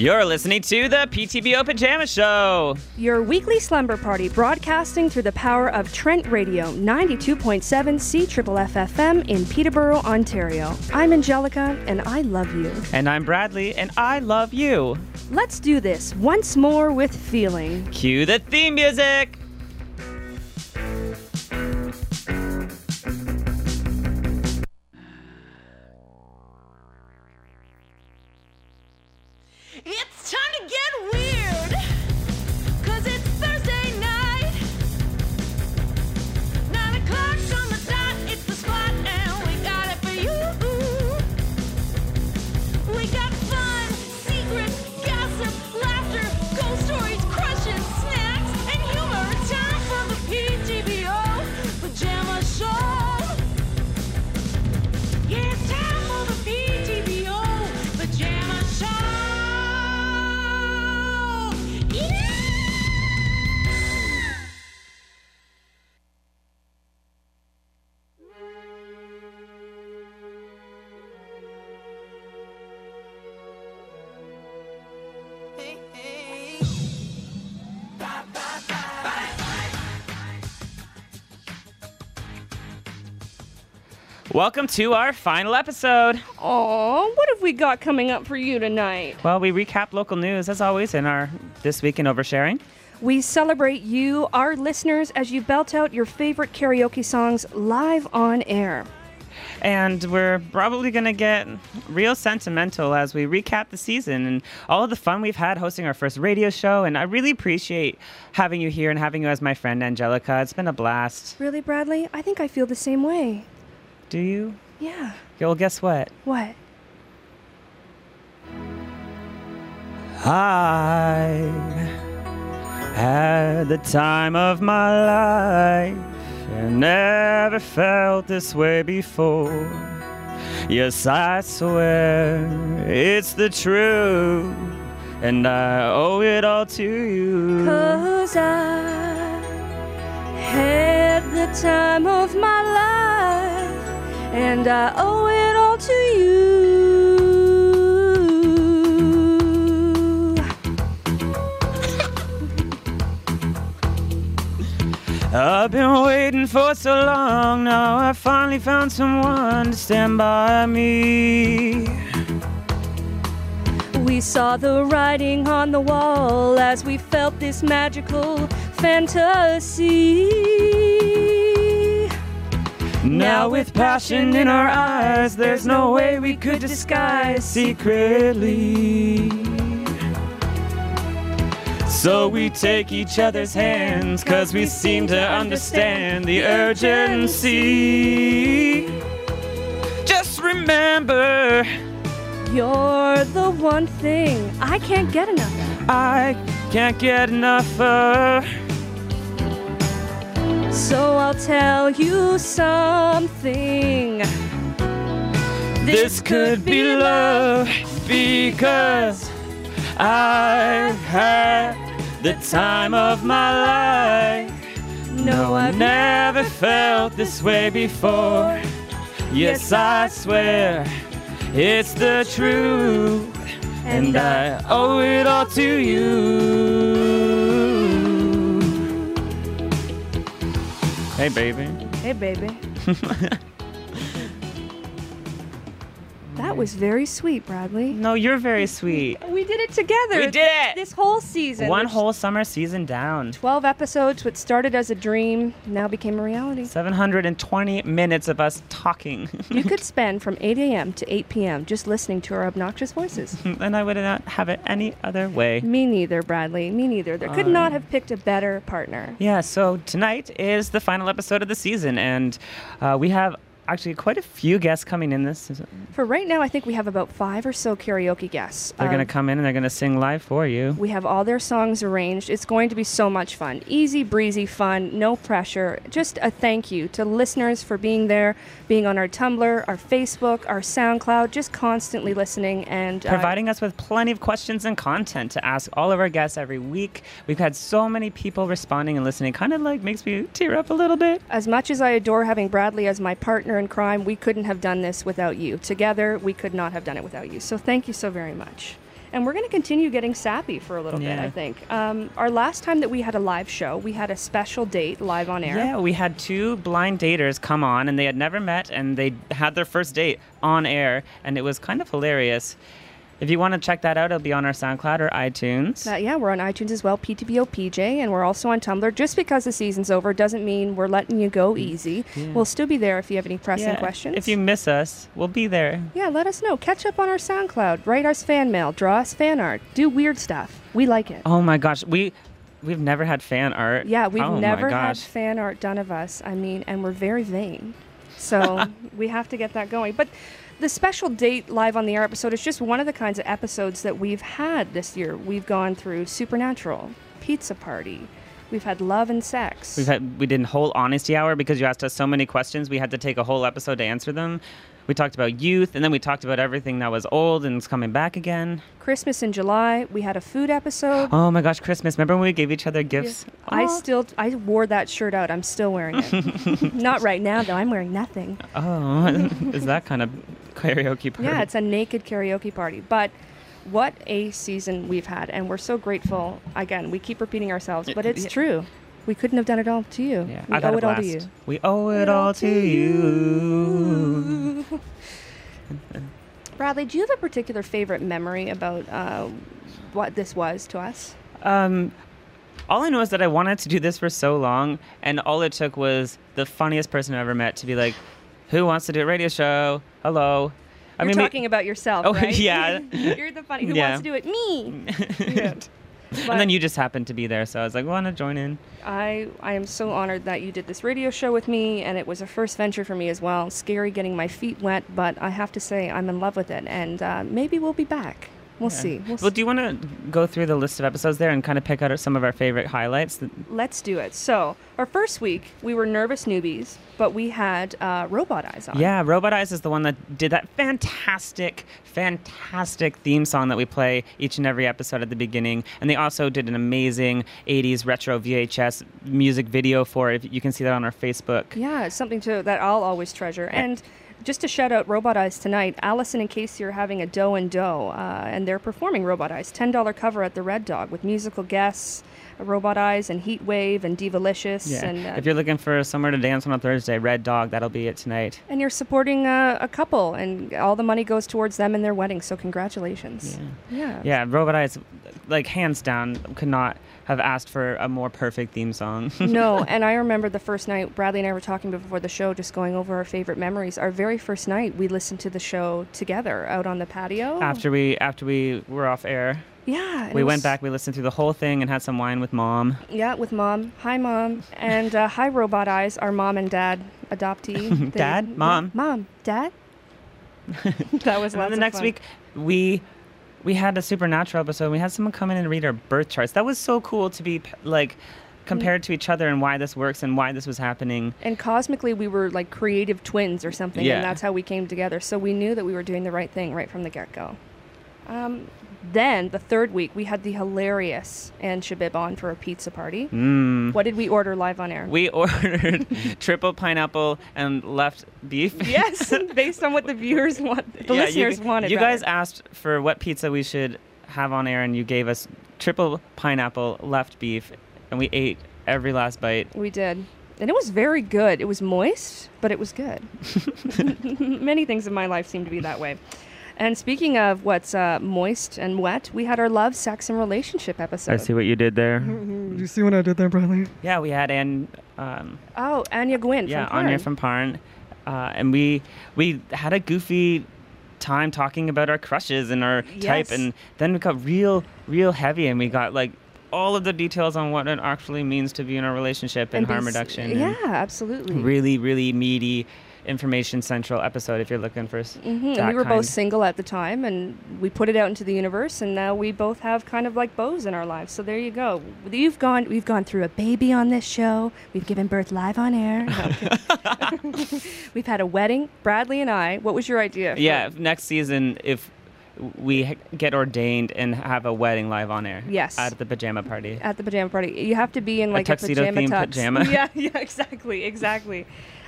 You're listening to the PTBO Pajama Show. Your weekly slumber party broadcasting through the power of Trent Radio 92.7 C Triple FM in Peterborough, Ontario. I'm Angelica and I love you. And I'm Bradley and I love you. Let's do this once more with feeling. Cue the theme music. Welcome to our final episode. Aw, what have we got coming up for you tonight? Well, we recap local news as always in our This Week in Oversharing. We celebrate you, our listeners, as you belt out your favorite karaoke songs live on air. And we're probably going to get real sentimental as we recap the season and all of the fun we've had hosting our first radio show. And I really appreciate having you here and having you as my friend, Angelica. It's been a blast. Really, Bradley? I think I feel the same way. Do you? Yeah. Yeah, Well, guess what? What? I had the time of my life and never felt this way before. Yes, I swear it's the truth, and I owe it all to you. Cause I had the time of my life, and I owe it all to you. I've been waiting for so long now. I finally found someone to stand by me. We saw the writing on the wall as we felt this magical fantasy. Now, with passion in our eyes, there's no way we could disguise secretly. So we take each other's hands, cause we seem to understand the urgency. Just remember, You're the one thing I can't get enough of. I can't get enough of. So I'll tell you something. This could be love because I've had the time of my life. No, I've never felt this way before. Yes, I swear it's the truth, and I owe it all to you. Hey, baby. Hey, baby. that was very sweet, Bradley. No, you're very sweet. We did it together. We did it! This whole season. One which- whole summer season down. 12 episodes, what started as a dream now became a reality. 720 minutes of us talking. You could spend from 8 a.m. to 8 p.m. just listening to our obnoxious voices. and I would not have it any other way. Me neither, Bradley. Me neither. There could not have picked a better partner. Yeah, so tonight is the final episode of the season, and uh, we have actually quite a few guests coming in this. For right now, I think we have about five or so karaoke guests. They're going Um, to come in and they're going to sing live for you. We have all their songs arranged. It's going to be so much fun. Easy breezy fun, no pressure. Just a thank you to listeners for being there, being on our Tumblr, our Facebook, our SoundCloud, just constantly listening and uh, Providing us with plenty of questions and content to ask all of our guests every week. We've had so many people responding and listening. Kind of like makes me tear up a little bit. As much as I adore having Bradley as my partner in crime, we couldn't have done this without you. Together, we could not have done it without you. So thank you so very much. And we're going to continue getting sappy for a little bit, I think. Um, our last time that we had a live show, we had a special date live on air. Yeah, we had two blind daters come on, and they had never met, and they had their first date on air, and it was kind of hilarious. If you want to check that out, it'll be on our SoundCloud or iTunes. Uh, yeah, we're on iTunes as well, PTBO PJ, and we're also on Tumblr. Just because the season's over doesn't mean we're letting you go easy. We'll still be there if you have any pressing Mm. Yeah, questions. If you miss us, we'll be there. yeah, let us know. Catch up on our SoundCloud. Write us fan mail. Draw us fan art. Do weird stuff. We like it. Oh my gosh, we we've never had fan art. Yeah, we've oh never had fan art done of us. I mean, and we're very vain. So we have to get that going. But the special date live on the air episode is just one of the kinds of episodes that we've had this year. We've gone through Supernatural, Pizza Party, we've had Love and Sex. We've had we did a whole honesty hour because you asked us so many questions. We had to take a whole episode to answer them. We talked about youth, and then we talked about everything that was old and is coming back again. Christmas in July, we had a food episode. Oh my gosh, Christmas! Remember when we gave each other gifts? I oh. still I wore that shirt out. I'm still wearing it. Not right now though. I'm wearing nothing. Oh, is that kind of karaoke party? Yeah, it's a naked karaoke party. But what a season we've had, and we're so grateful. Again, we keep repeating ourselves, but it's true. We couldn't have done it all to you. Yeah, we I've owe it all to you. We owe it all to you. Bradley, do you have a particular favorite memory about uh, what this was to us? Um, all I know is that I wanted to do this for so long, and all it took was the funniest person I ever met to be like, "Who wants to do a radio show? Hello." I You're mean, talking about yourself, Oh, right? yeah. You're the funny. Who Yeah. wants to do it? Me. Yeah. But and then you just happened to be there, so I was like, "Want to join in?" I I am so honored that you did this radio show with me, and it was a first venture for me as well. Scary getting my feet wet, but I have to say I'm in love with it, and uh, maybe we'll be back. We'll see. We'll do you want to go through the list of episodes there and kind of pick out some of our favorite highlights? Let's do it. So our first week we were nervous newbies, but we had uh, Robot Eyes on. Yeah, Robot Eyes is the one that did that fantastic, fantastic theme song that we play each and every episode at the beginning. And they also did an amazing 80s retro VHS music video for it. You can see that on our Facebook. Yeah, it's something to that I'll always treasure. And just to shout out Robot Eyes tonight, Allison and Casey are having a dough and dough, uh, and they're performing Robot Eyes. Ten dollar cover at the Red Dog with musical guests, Robot Eyes and Heat Wave and Divalicious. Yeah. And uh, if you're looking for somewhere to dance on a Thursday, Red Dog, that'll be it tonight. and you're supporting uh, a couple, and all the money goes towards them and their wedding. So congratulations. Yeah. Yeah, Robot Eyes, like hands down, could not have asked for a more perfect theme song. no, and I remember the first night Bradley and I were talking before the show, just going over our favorite memories. Our very first night, we listened to the show together out on the patio. after we after we were off air, yeah, we went was- back, we listened through the whole thing and had some wine with mom. Yeah, with mom. Hi, mom, and uh, hi, Robot Eyes. Our mom and dad adoptee. Dad? Mom? mom, dad. that was lots the next fun. week, we we had a supernatural episode. We had someone come in and read our birth charts. That was so cool to be like compared to each other and why this works and why this was happening. And cosmically, we were like creative twins or something, Yeah. and that's how we came together. So we knew that we were doing the right thing right from the get go. Um, then the third week, we had the hilarious Anne Shabib on for a pizza party. Mm. What did we order live on air? We ordered triple pineapple and left beef. yes, based on what the viewers want, the Yeah, listeners you, wanted. You rather. guys asked for what pizza we should have on air, and you gave us triple pineapple, left beef, and we ate every last bite. We did. And it was very good. It was moist, but it was good. Many things in my life seem to be that way. And speaking of what's uh, moist and wet, we had our love, sex, and relationship episode. I see what you did there. Do you see what I did there, Bradley? Yeah, we had Anne. Um, Oh, Anya Gwynn yeah, from Anya from PARN, uh, and we we had a goofy time talking about our crushes and our type, and then we got real, real heavy, and we got like all of the details on what it actually means to be in a relationship and, harm reduction. Yeah, and absolutely. really, really meaty information central episode if you're looking for Mhm, we were kind. both single at the time, and we put it out into the universe, and now we both have kind of like bows in our lives. So there you go. You've gone. We've gone through a baby on this show. We've given birth live on air. No, we've had a wedding. Bradley and I. What was your idea? Yeah, next season if we get ordained and have a wedding live on air. Yes. At the pajama party. at the pajama party. You have to be in like a, tuxedo pajama themed tux. pajama. Yeah, yeah, exactly, exactly.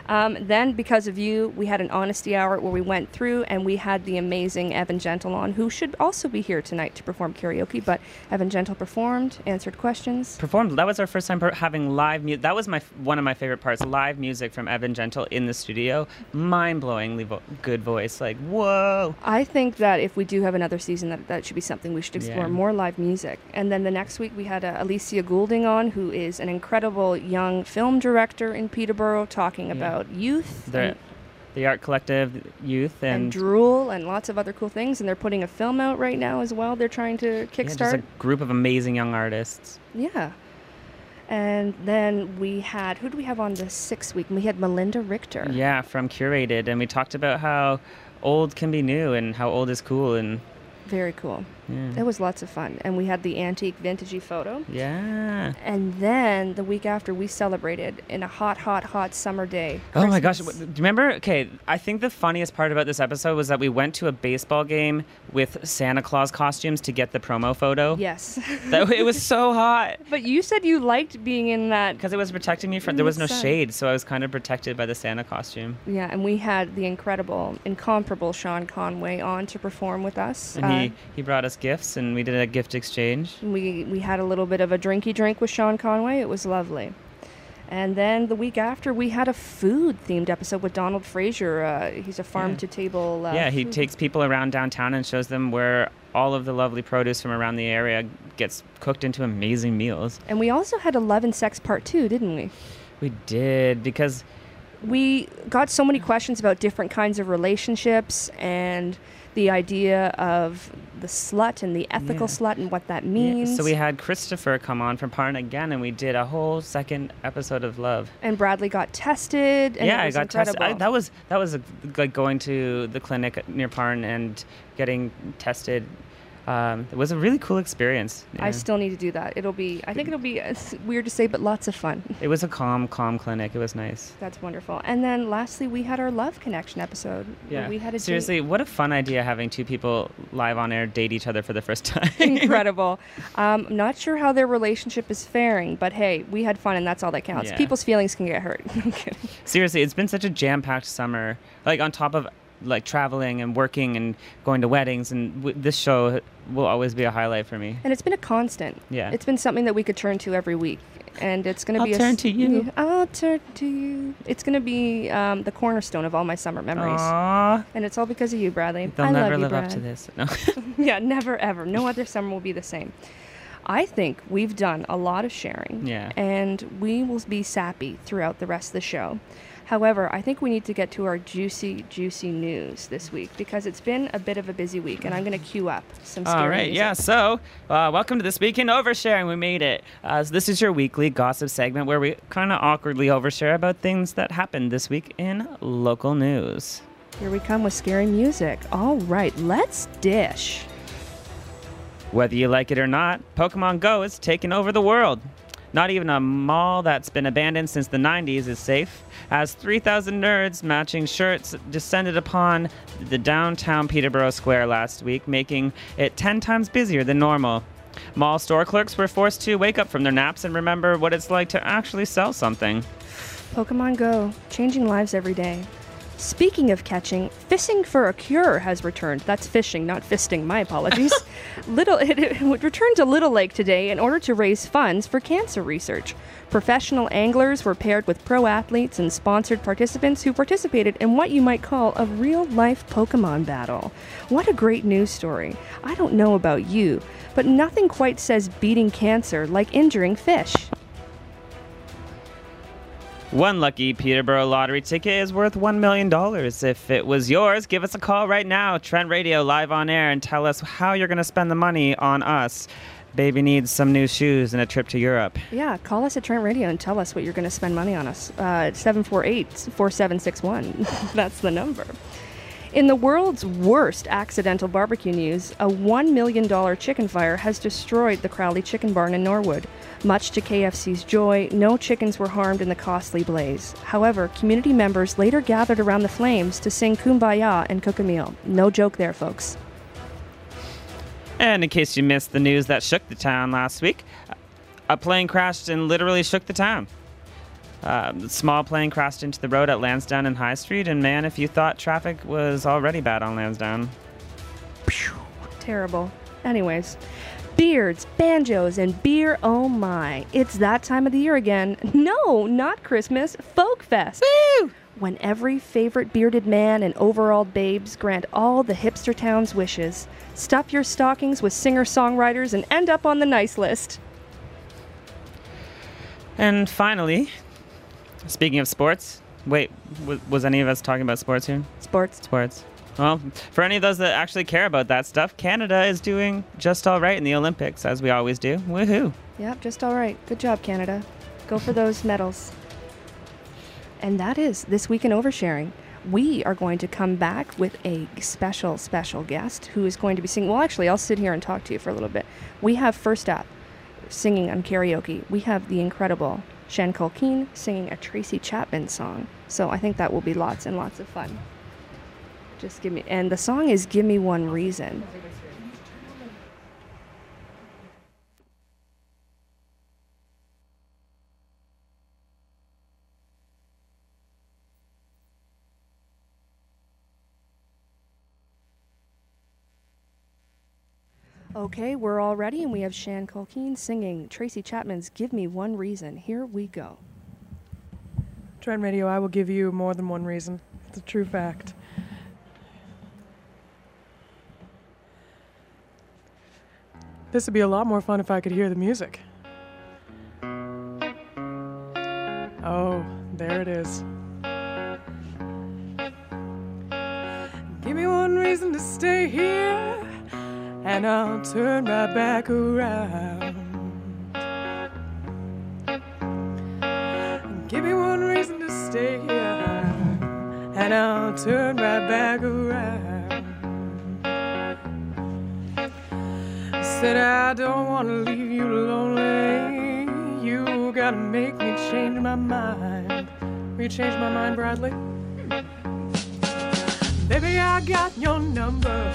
Um, then, because of you, we had an honesty hour where we went through and we had the amazing Evan Gentle on, who should also be here tonight to perform karaoke. But Evan Gentle performed, answered questions. Performed. That was our first time per- having live music. That was my f- one of my favorite parts. Live music from Evan Gentle in the studio. Mind-blowingly vo- good voice. Like whoa. I think that if we do have another season, that that should be something we should explore Yeah. more live music. And then the next week we had uh, Alicia Goulding on, who is an incredible young film director in Peterborough, talking Yeah. About youth The the art collective youth and and, drool and lots of other cool things. And they're putting a film out right now as well. They're trying to yeah, kickstart. a group of amazing young artists. Yeah. And then we had who do we have on the sixth week? We had Melinda Richter. Yeah, from Curated, and we talked about how old can be new and how old is cool and Very cool. Yeah. It was lots of fun. And we had the antique vintagey photo. yeah. And then the week after, we celebrated in a hot, hot, hot summer day. Oh my gosh! Do you remember? Okay, I think the funniest part about this episode was that we went to a baseball game with Santa Claus costumes to get the promo photo. Yes. That it was so hot but you said you liked being in that. because it was protecting me from. There was no shade, so I was kind of protected by the Santa costume. Yeah, and we had the incredible, incomparable Sean Conway on to perform with us. And Uh, he he brought us gifts, and we did a gift exchange. we we had a little bit of a drinky drink with Sean Conway. It was lovely. And then the week after, we had a food themed episode with Donald Frazier. Uh, he's a farm to table. Uh, yeah, he food- takes people around downtown and shows them where all of the lovely produce from around the area gets cooked into amazing meals. And we also had a Love and Sex Part 2, didn't we? We did because we got so many questions about different kinds of relationships and the idea of the slut and the ethical Yeah. slut and what that Yeah, means. So we had Christopher come on from PARN again, and we did a whole second episode of Love. and Bradley got tested. And yeah, it I got incredible. tested. I, that was that was a, like going to the clinic near PARN and getting tested. Um, it was a really cool experience. I still need to do that. It'll be. I think it'll be uh, weird to say, but lots of fun. It was a calm, calm clinic. It was nice. That's wonderful. And then lastly, we had our love connection episode. Yeah. we had a date. Seriously, what a fun idea having two people live on air date each other for the first time. incredible. Um, I'm not sure how their relationship is faring, but hey, we had fun, and that's all that counts. Yeah. People's feelings can get hurt. Seriously, it's been such a jam-packed summer. Like on top of like traveling and working and going to weddings, and w- this show will always be a highlight for me. And it's been a constant. Yeah. It's been something that we could turn to every week. And it's going to be. I'll be a turn to you. I'll turn to you. It's going to be um, the cornerstone of all my summer memories. Aww. And it's all because of you, Bradley. They'll I never love you, live up to this. No. yeah, never ever. No other summer will be the same. I think we've done a lot of sharing. Yeah. And we will be sappy throughout the rest of the show. However, I think we need to get to our juicy, juicy news this week because it's been a bit of a busy week, and I'm going to queue up some scary All right, music. yeah. So, uh, welcome to this week in oversharing. We made it. Uh, so this is your weekly gossip segment where we kind of awkwardly overshare about things that happened this week in local news. Here we come with scary music. All right, let's dish. Whether you like it or not, Pokemon Go is taking over the world. Not even a mall that's been abandoned since the 90s is safe, as 3,000 nerds matching shirts descended upon the downtown Peterborough Square last week, making it 10 times busier than normal. Mall store clerks were forced to wake up from their naps and remember what it's like to actually sell something. Pokemon Go, changing lives every day. Speaking of catching, fishing for a cure has returned. That's fishing, not fisting. My apologies. Little it, it returned to Little Lake today in order to raise funds for cancer research. Professional anglers were paired with pro athletes and sponsored participants who participated in what you might call a real life Pokemon battle. What a great news story. I don't know about you, but nothing quite says beating cancer like injuring fish. One lucky Peterborough lottery ticket is worth $1 million. If it was yours, give us a call right now, Trent Radio, live on air, and tell us how you're going to spend the money on us. Baby needs some new shoes and a trip to Europe. Yeah, call us at Trent Radio and tell us what you're going to spend money on us. Uh, 748 4761. That's the number. In the world's worst accidental barbecue news, a $1 million chicken fire has destroyed the Crowley Chicken Barn in Norwood. Much to KFC's joy, no chickens were harmed in the costly blaze. However, community members later gathered around the flames to sing Kumbaya and cook a meal. No joke there, folks. And in case you missed the news that shook the town last week, a plane crashed and literally shook the town. Uh, the small plane crashed into the road at Lansdowne and High Street, and man, if you thought traffic was already bad on Lansdowne. Terrible. Anyways, beards, banjos, and beer. Oh my! It's that time of the year again. No, not Christmas. Folk Fest. Woo! When every favorite bearded man and overalled babes grant all the hipster town's wishes. Stuff your stockings with singer-songwriters and end up on the nice list. And finally, speaking of sports, wait, was, was any of us talking about sports here? Sports. Sports. Well, for any of those that actually care about that stuff, Canada is doing just all right in the Olympics, as we always do. Woohoo! Yep, just all right. Good job, Canada. Go for those medals. And that is This Week in Oversharing. We are going to come back with a special, special guest who is going to be singing. Well, actually, I'll sit here and talk to you for a little bit. We have first up, singing on karaoke, we have the incredible Shan Culkeen singing a Tracy Chapman song. So I think that will be lots and lots of fun. Just give me, and the song is Give Me One Reason. Okay, we're all ready, and we have Shan Culkeen singing Tracy Chapman's Give Me One Reason. Here we go. Trent Radio, I will give you more than one reason. It's a true fact. This would be a lot more fun if I could hear the music. Oh, there it is. Give me one reason to stay here, and I'll turn right back around. Give me one reason to stay here, and I'll turn right back around. Said I don't want to leave you lonely. You gotta make me change my mind. Will you change my mind, Bradley? Baby, I got your number.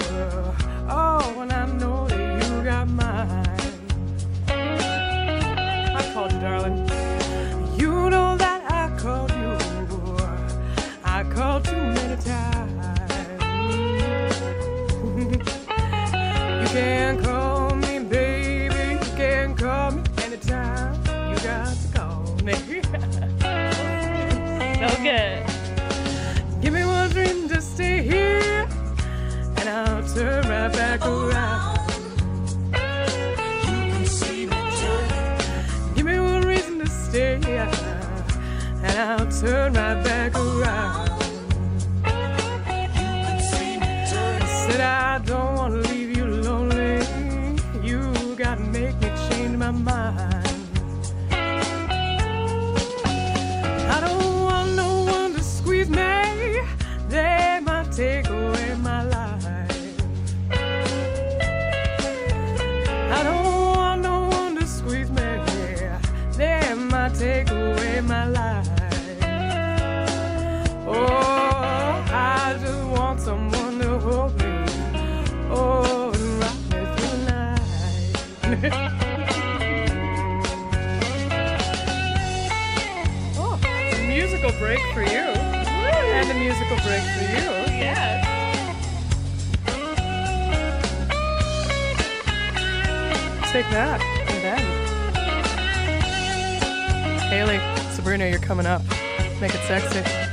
Oh, and I know that you got mine. I called you, darling. You know that I called you. I called too many times. you can call back around. Take that. And then. Haley, Sabrina, you're coming up. Make it sexy.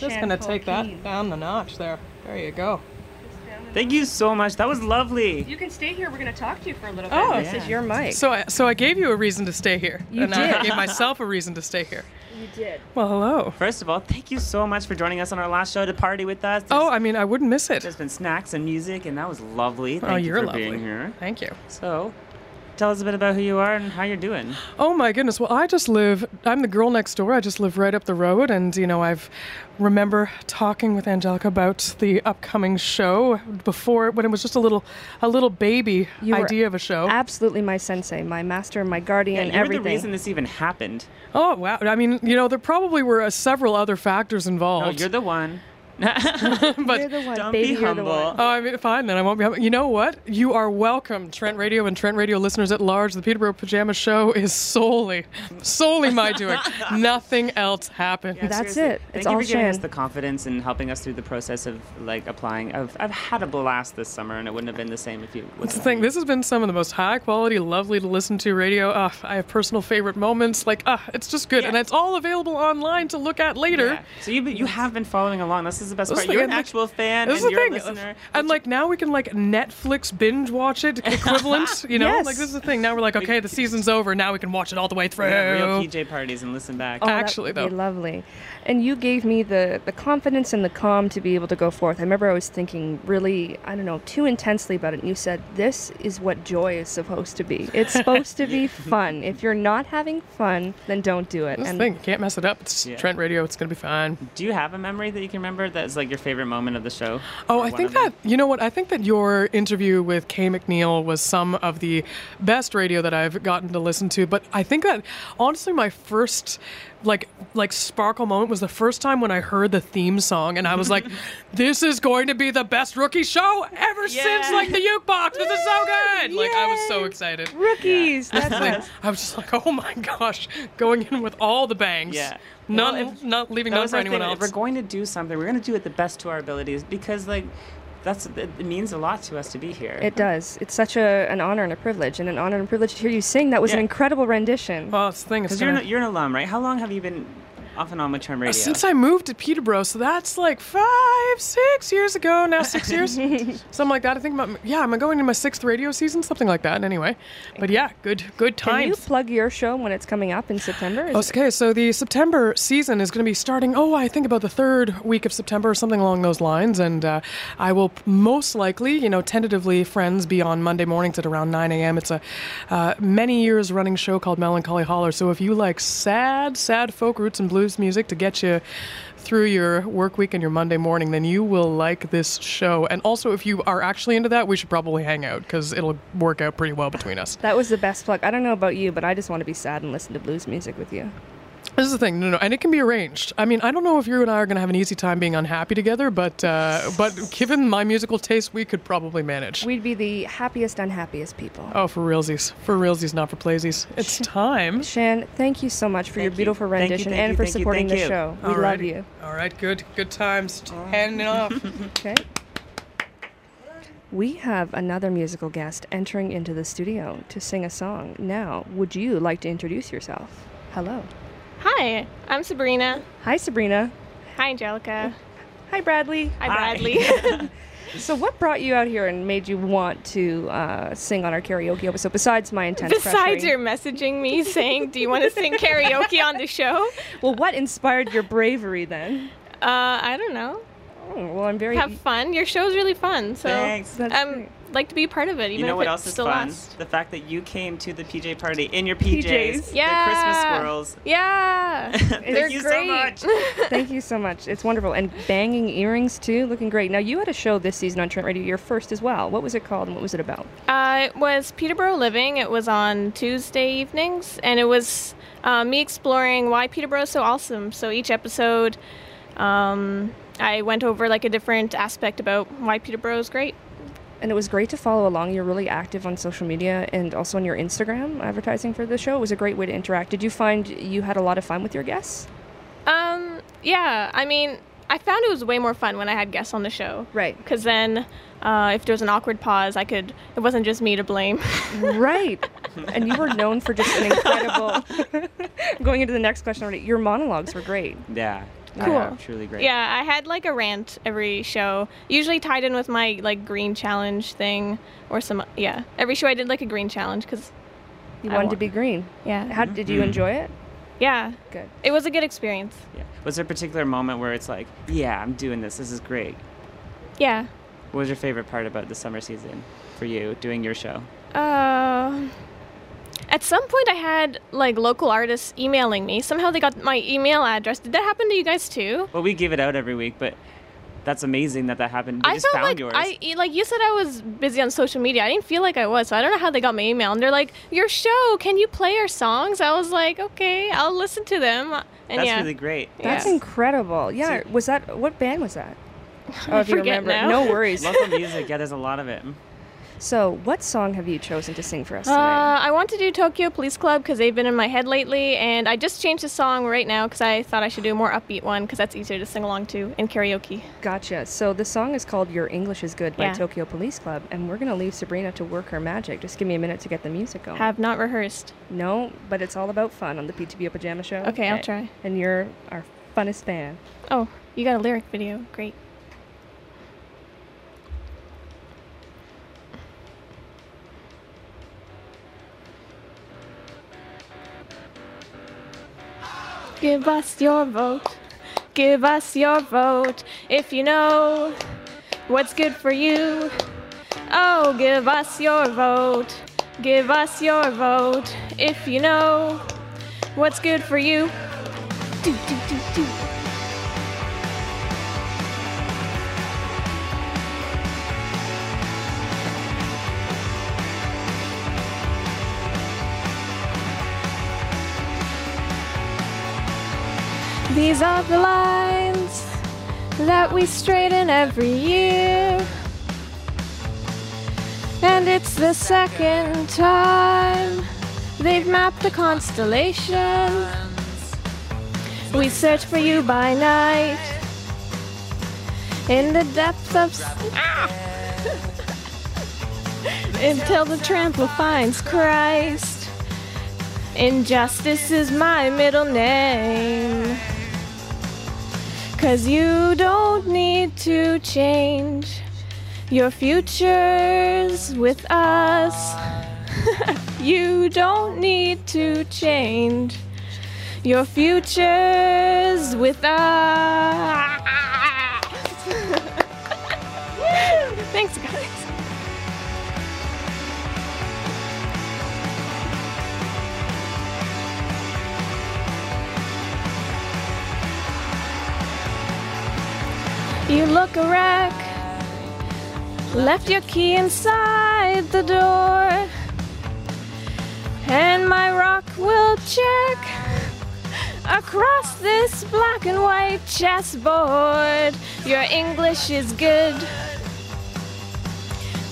Just gonna take that down the notch there. There you go. Thank you so much. That was lovely. You can stay here. We're going to talk to you for a little oh. bit. Oh. this is your mic. So I, so I gave you a reason to stay here. You and I did. gave myself a reason to stay here. you did. Well, hello. First of all, thank you so much for joining us on our last show to party with us. Oh, I mean, I wouldn't miss it. there's been snacks and music, and that was lovely. Oh, thank oh, you you're for lovely. being here. Thank you. So, tell us a bit about who you are and how you're doing. Oh my goodness. Well, I just live. I'm the girl next door. I just live right up the road, and you know, I've remember talking with Angelica about the upcoming show before when it was just a little, a little baby You were idea of a show. Absolutely my sensei, my master, my guardian, Yeah, you're everything. the reason this even happened. oh wow. I mean, you know, there probably were uh, several other factors No, involved. you're the one. but you're the one, Don't baby. be you're the humble. one. Oh, I mean, fine then. I won't be. Humble. You know what? You are welcome, Trent Radio and Trent Radio listeners at large. The Peterborough Pajama Show is solely, solely my doing. Nothing else happened. Yeah, That's seriously. it. Thank It's you all for giving us the confidence and helping us through the process of like applying. I've, I've had a blast this summer, and it wouldn't have been the same if you. That's the thing. This has been some of the most high quality, lovely to listen to radio. Uh, I have personal favorite moments. Like, uh, it's just good, and it's all available online to look at later. Yeah. So you you have been following along. This is the best This is part. the You're an like- actual fan, This and you're thing, a listener. and like now we can like Netflix binge watch it equivalent. You know, Yes. like this is the thing. Now we're like, okay, the season's over. Now we can watch it all the way through. Yeah, real PJ parties and listen back. Oh, that Actually, would be though. lovely. And you gave me the, the confidence and the calm to be able to go forth. I remember I was thinking really, I don't know, too intensely about it. And you said, this is what joy is supposed to be. It's supposed to be fun. If you're not having fun, then don't do it. This and thing, you can't mess it up. It's Yeah. Trent Radio. It's gonna be fine. Do you have a memory that you can remember that's like your favorite moment of the show? Oh, I think that you know what I think that your interview with Kay McNeil was some of the best radio that I've gotten to listen to. But I think that honestly, my first like like sparkle moment was the first time when I heard the theme song, and I was like, "This is going to be the best rookie show ever since like the Ukebox. This is so good!" Like I was so excited. rookies. That's That's the thing. us. I was just like, "Oh my gosh!" Going in with all the bangs. Yeah. None, Well, if- not leaving That none was for our anyone thing. else. If we're going to do something, we're going to do it the best to our abilities because like that's it it means a lot to us to be here. It does. It's such a, an honor and a privilege, and an honor and a privilege to hear you sing. That was an incredible rendition. well, it's the thing. Because you're an, you're an alum, right? How long have you been off and on with Trent Radio? Since I moved to Peterborough, so that's like five, six years ago now, six years, something like that. I think, my, yeah, I'm going into my sixth radio season, something like that. Anyway, but yeah, good, good times. Can you plug your show when it's coming up in September? Is it- Okay, so the September season is going to be starting. Oh, I think about the third week of September, or something along those lines. And uh, I will most likely, you know, tentatively, friends be on Monday mornings at around 9 a.m. It's a uh, many years running show called Melancholy Holler. So if you like sad, sad folk roots and blues music to get you through your work week and your Monday morning, then you will like this show. And also, if you are actually into that, we should probably hang out because it'll work out pretty well between us. That was the best plug. I don't know about you, but I just want to be sad and listen to blues music with you. This is the thing, no, no, and it can be arranged. I mean, I don't know if you and I are going to have an easy time being unhappy together, but uh, but given my musical taste, we could probably manage. We'd be the happiest, unhappiest people. oh, for realsies, for realsies, not for playsies. It's time. Shan, thank you so much for your Thank you. beautiful Thank you, rendition thank and you, for thank you, supporting the you. show. We love you. All right, good, good times. Handing off. Okay. We have another musical guest entering into the studio to sing a song. Now, would you like to introduce yourself? Hello. Hi, I'm Sabrina. Hi, Sabrina. Hi, Angelica. Hi, Bradley. Hi. Bradley. So, what brought you out here and made you want to uh, sing on our karaoke episode besides my intense Besides your messaging me saying, "Do you want to sing karaoke on the show?" Well, what inspired your bravery then? Uh, I don't know. Oh, well, I'm very. Have fun. Your show's really fun. So Thanks. That's um, great. Like to be a part of it, even You know if what it else is fun? lasts. The fact that you came to the PJ party in your PJs, PJs. Yeah. the Christmas squirrels. Yeah, Thank they're you so great. much. Thank you so much. It's wonderful. And banging earrings, too, looking great. Now, you had a show this season on Trent Radio, your first as well. What was it called and what was it about? Uh, it was Peterborough Living. It was on Tuesday evenings, and it was uh, me exploring why Peterborough is so awesome. So each episode Um, I went over like a different aspect about why Peterborough is great. And it was great to follow along. You're really active on social media and also on your Instagram advertising for the show. It was a great way to interact. Did you find you had a lot of fun with your guests? Um, yeah, I mean, I found it was way more fun when I had guests on the show. Right. Because then, uh, if there was an awkward pause, I could. It wasn't just me to blame. right. And you were known for just an incredible. going into the next question already, your monologues were great. Yeah. Cool. Yeah, truly great. yeah, I had like a rant every show, usually tied in with my like green challenge thing or some. Yeah, every show I did like a green challenge because. You I wanted to be green. Yeah. How did you Mhm. enjoy it? Yeah, Good. it was a good experience. Yeah. Was there a particular moment where it's like, yeah, I'm doing this. This is great. Yeah. What was your favorite part about the summer season for you doing your show? Uh, at some point, I had like local artists emailing me. Somehow they got my email address. Did that happen to you guys too? Well, we give it out every week, but that's amazing that that happened. They I just felt found like yours. I like you said I was busy on social media. I didn't feel like I was, so I don't know how they got my email. And they're like, "Your show, can you play our songs?" I was like, "Okay, I'll listen to them." And that's yeah, really great. That's Yeah. incredible. Yeah. Was that what band was that? Oh, I if you forget remember. now. No worries. Local music, yeah, there's a lot of it. So, what song have you chosen to sing for us Uh? I want to do Tokyo Police Club because they've been in my head lately, and I just changed the song right now because I thought I should do a more upbeat one because that's easier to sing along to in karaoke. Gotcha. So the song is called "Your English Is Good" by Yeah. Tokyo Police Club, and we're gonna leave Sabrina to work her magic. Just give me a minute to get the music going. Have not rehearsed. no, but it's all about fun on the PTBO Pajama Show. Okay, I'll try. And you're our funnest fan. Oh, you got a lyric video. Great. Give us your vote. Give us your vote if you know what's good for you. Oh, give us your vote. Give us your vote if you know what's good for you. Do, do, do, These are the lines that we straighten every year. And it's the second time they've mapped the constellations. We search for you by night in the depths of. Until the trample finds Christ. Injustice is my middle name. Cause you don't need to change your futures with us. you don't need to change your futures with us. You look a wreck. Left your key inside the door. And my rock will check across this black and white chessboard. Your English is good.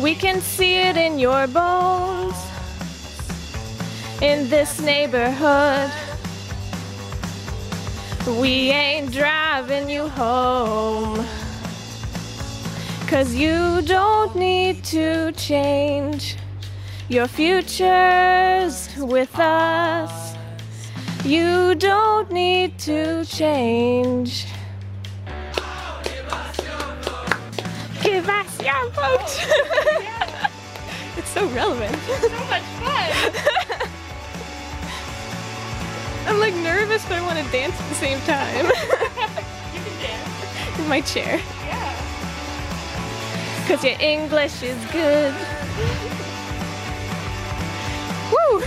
We can see it in your bones. In this neighborhood. We ain't driving you home. Cause you don't need to change your futures with us. You don't need to change. Give us your vote. it's so relevant. So much fun. I'm like nervous, but I want to dance at the same time. you can dance. In my chair. Cause your English is good. Woo!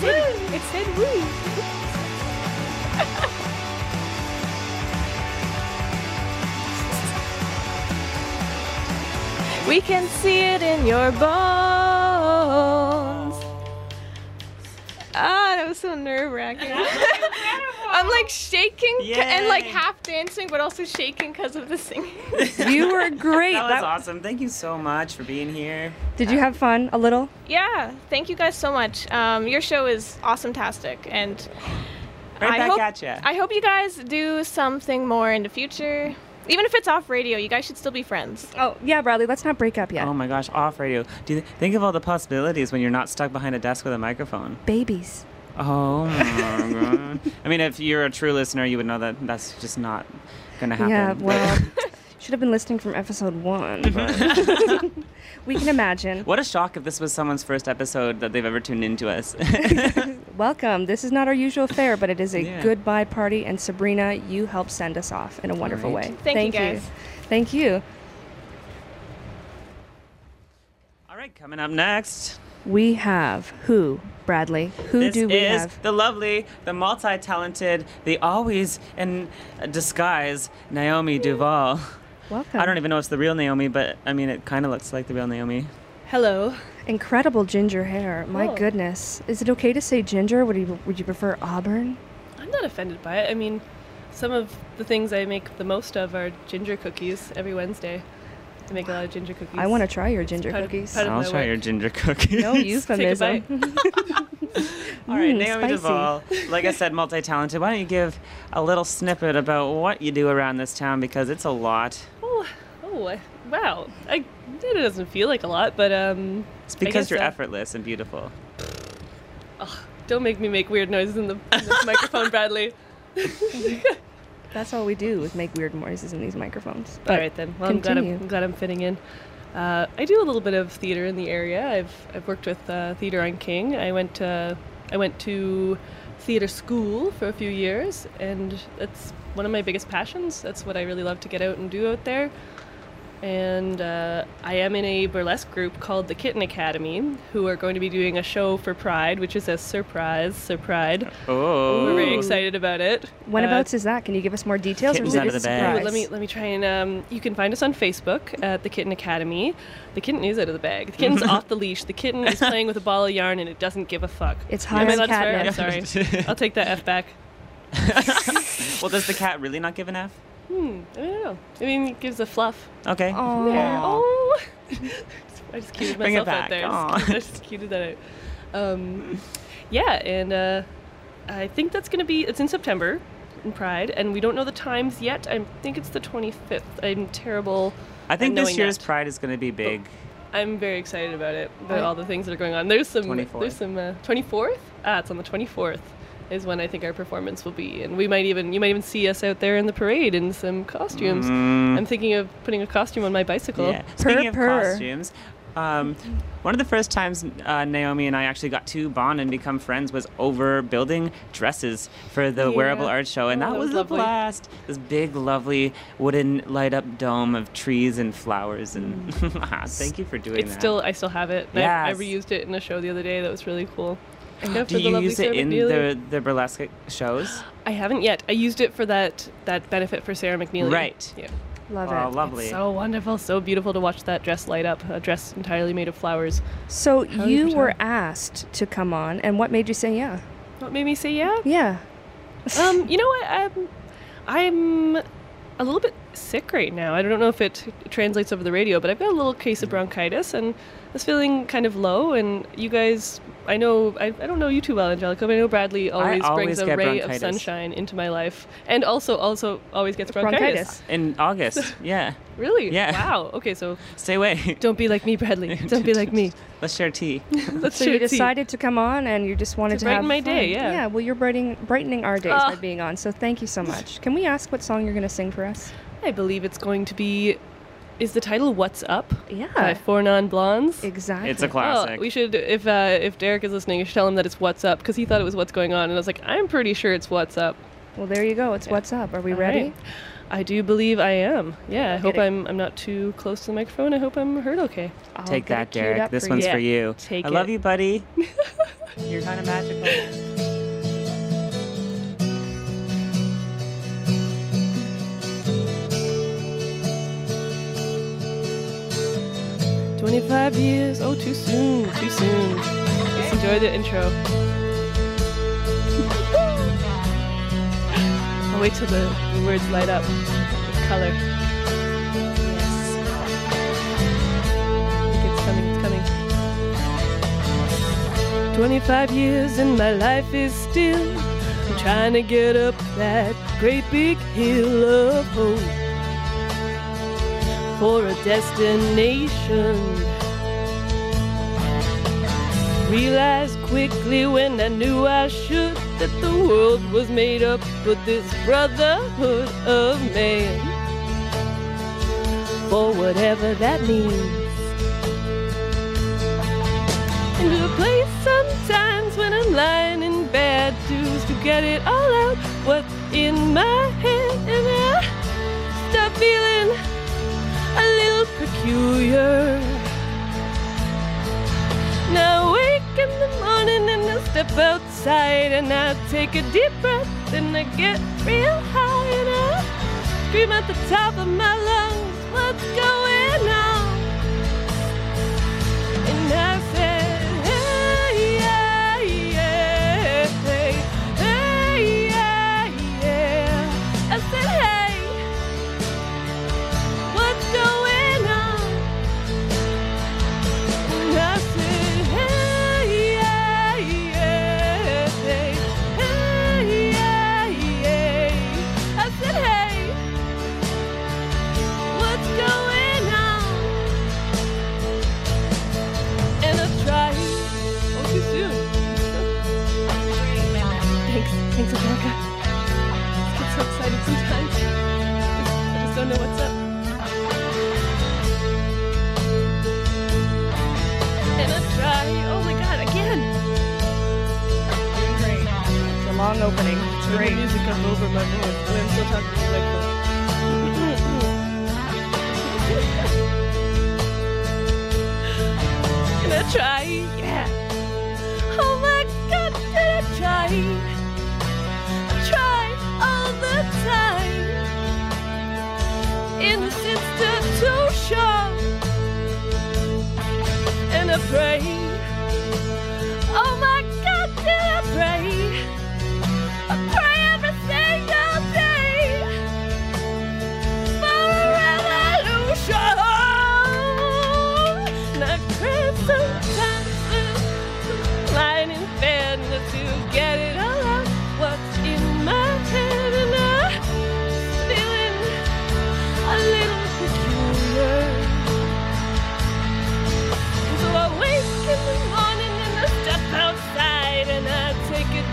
It said woo. we can see it in your bones. Ah, that that was so nerve wracking. I'm like shaking c- and like half dancing, but also shaking because of the singing. You were great. That was That- awesome. Thank you so much for being here. Did you have fun a little? yeah, thank you guys so much. Um, your show is awesome-tastic, and Right I back hope at ya. I hope you guys do something more in the future. Even if it's off radio, you guys should still be friends. Oh, yeah, Bradley, let's not break up yet. Oh my gosh, off radio. Do you think of all the possibilities when you're not stuck behind a desk with a microphone? Babies. Oh my god. I mean, if you're a true listener, you would know that that's just not gonna happen. Yeah, well, should have been listening from episode one, but mm-hmm. we can imagine. What a shock if this was someone's first episode that they've ever tuned into us. Welcome. This is not our usual fare, but it is a Yeah. goodbye party, and Sabrina, you helped send us off in a wonderful right. way. Thank you, guys. Thank you. all right, coming up next. We have who, Bradley? Who this do we is have? the lovely, the multi-talented, the always in disguise Naomi Duval. Welcome. I don't even know if it's the real Naomi, but I mean, it kind of looks like the real Naomi. Hello. Incredible ginger hair. My Oh. goodness. Is it okay to say ginger? Would you would you prefer auburn? I'm not offended by it. I mean, some of the things I make the most of are ginger cookies every Wednesday. I make a lot of ginger cookies. I want to try your ginger part of- cookies. part of I'll my try work. your ginger cookies. no Take a euphemism. All right, Mm, Naomi spicy. Duval. Like I said, multi-talented. Why don't you give a little snippet about what you do around this town because it's a lot. Oh, oh, wow. I it doesn't feel like a lot, but um, It's because you're uh, effortless and beautiful. don't make me make weird noises in the, in the microphone, Bradley. That's all we do is make weird noises in these microphones. All right then. Well, I'm glad I'm. I'm glad I'm fitting in. Uh, I do a little bit of theater in the area. I've I've worked with uh, theater on King. I went to I went to theater school for a few years, and that's one of my biggest passions. That's what I really love to get out and do out there. And uh, I am in a burlesque group called the Kitten Academy, who are going to be doing a show for Pride, which is a surprise, surprise. Oh. We're very excited about it. When Uh, abouts is that? Can you give us more details? or Kittens is it out of the bag. surprise? Ooh, let me let me try and um, you can find us on Facebook at the Kitten Academy. The kitten is out of the bag. The kitten's off the leash. The kitten is playing with a ball of yarn and it doesn't give a fuck. It's Am high I on allowed to swear? I'm sorry. I'll take that f back. well, does the cat really not give an F? Hmm, I don't know. I mean, it gives a fluff. Okay. Aw. Yeah. Oh. I just cuted Bring it myself out back. there. Aw. I just cuted that out. Um, yeah, and uh, I think that's going to be. It's in September in Pride, and we don't know the times yet. I think it's the 25th. I'm terrible. I think this year's that. Pride is going to be big. I'm very excited about it. About all the things that are going on. There's some. 24th. There's some. Uh, 24th. Ah, it's on the 24th. Is when I think our performance will be, and we might even you might even see us out there in the parade in some costumes. Mm, I'm thinking of putting a costume on my bicycle. yeah. Speaking of purr. costumes, um, one of the first times uh, Naomi and I actually got to bond and become friends was over building dresses for the Yeah. Wearable Art Show, and Oh, that that was, was a blast. This big, lovely wooden light-up dome of trees and flowers, and thank you for doing Mm. It's that. still I still have it. and I, I reused it in a show the other day. That was really cool. And Do you use it in McNeely- the the burlesque shows? I haven't yet. I used it for that that benefit for Sarah McNeely. Right. Yeah. Love it. Oh, it. lovely. So wonderful, so beautiful to watch that dress light up. A dress entirely made of flowers. So How you you were tell? asked to come on, and what made you say yeah? What made me say yeah? Yeah. um, you know what? I'm, I'm a little bit sick right now. I don't know if it translates over the radio, but I've got a little case of bronchitis and I was feeling kind of low. And you guys, I know, I, I don't know you too well, Angelica, but I know Bradley always, always brings a ray bronchitis. of sunshine into my life, and also also always gets bronchitis. Bronchitis. In August, yeah. Really? Yeah. Wow. Okay, so Stay away. don't be like me, Bradley. Don't be like me. Let's share tea. Let's So share you tea. decided to come on, and you just wanted To to, brighten have my day, yeah. Yeah. Well, you're brightening brightening our days Ah. by being on. So thank you so much. Can we ask what song you're going to sing for us? I believe it's going to be. Is the title "What's Up" Yeah, by Yeah. Four Non Blondes? Exactly. It's a classic. Oh, we should if uh, if Derek is listening, you should tell him that it's "What's Up" because he thought it was "What's Going On," and I was like, I'm pretty sure it's "What's Up." Well, there you go. It's Yeah. what's up. Are we All ready? right. I do believe I am. Yeah, I hope it. I'm I'm not too close to the microphone. I hope I'm heard okay. I'll Take that, it queued Derek. This for one's you. for you. Take I love you, buddy. You're kind of magical. 25 years, oh, too soon, too soon. Let's enjoy the intro. I'll wait till the, words light up with color. Yes. It's coming, it's coming. 25 years and my life is still I'm trying to get up that great big hill of hope for a destination. Realized quickly when I knew I should that the world was made up of this brotherhood of man. For whatever that means. And a place sometimes when I'm lying in bed just to get it all out what's in my head and I stop feeling peculiar. Now I wake in the morning and I step outside and I take a deep breath and I get real high and I scream at the top of my lungs, what's going on? A opening. It's Turn the great. music up over my voice. and I'm still talking to the microphone. And I try. Yeah. Oh my god, did I try? I try all the time. Innocence to too sure. And I pray.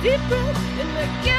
Deep breath and I